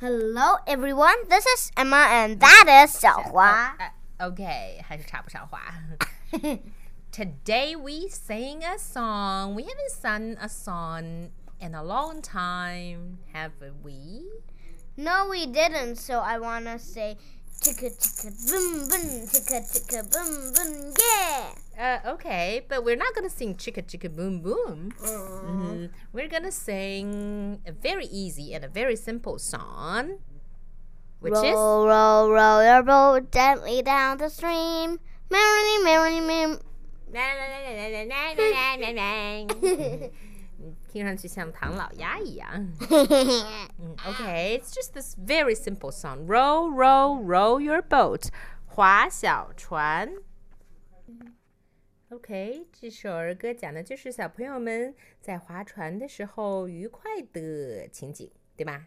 Hello, everyone. This is Emma, and that is 小花。 Uh, okay, 还是插不上话。Today we sing a song. We haven't sung a song in a long time, have we? No, we didn't. So I wanna say, ticka ticka boom boom, ticka ticka boom boom, yeah. Uh, okay, but we're not gonna sing chicka chicka boom boom. Mhm. We're gonna sing a very easy and a very simple song, which is roll, roll, roll your boat gently down the stream. Merrily, merrily, merrily. 听上去像唐老鸭一样。 嗯，Okay, it's just this very simple song. Row, row, row your boat. 划小船。OK，这首儿歌讲的就是小朋友们在划船的时候愉快的情景，对吧？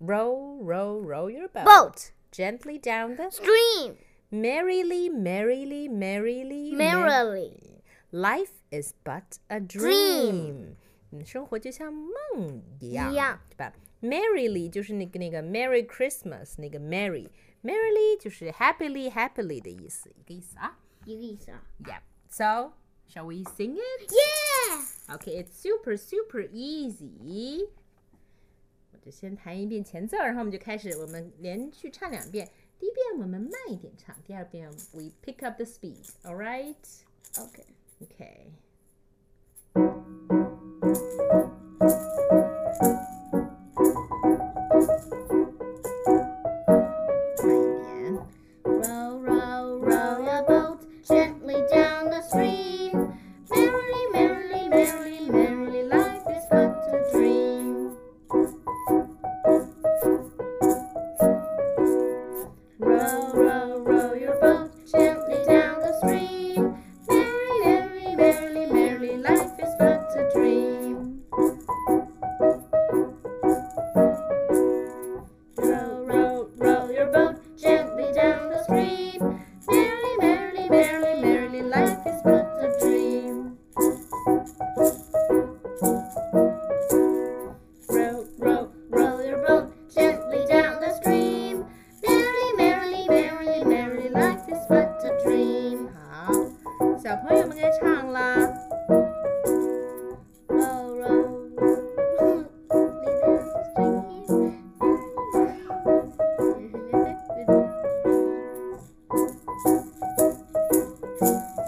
Row, row, row your boat, Boat. gently down the Stream. merrily, merrily, merrily, mer- Merrily. Life is but a dream. 嗯，生活就像梦一样，一样对吧？Merrily 就是那个那个 Merry Christmas 那个 Merry，Merrily 就是 happily happily 的意思，一个意思啊。一个意思啊。 Yeah. So shall we sing it? Yeah. Okay, it's super super easy. 我就先弹一遍前奏，然后我们就开始，我们连续唱两遍。第一遍我们慢一点唱，第二遍 we pick up the speed. All right? Okay. Okay.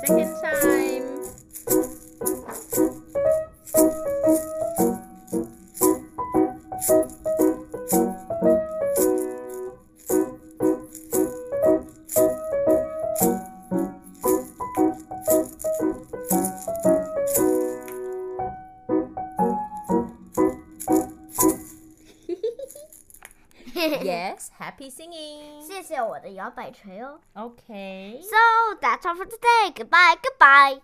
The stream. Yes, happy singing. 谢谢我的摇摆锤哦。 Okay. So that's all for today. Goodbye, goodbye.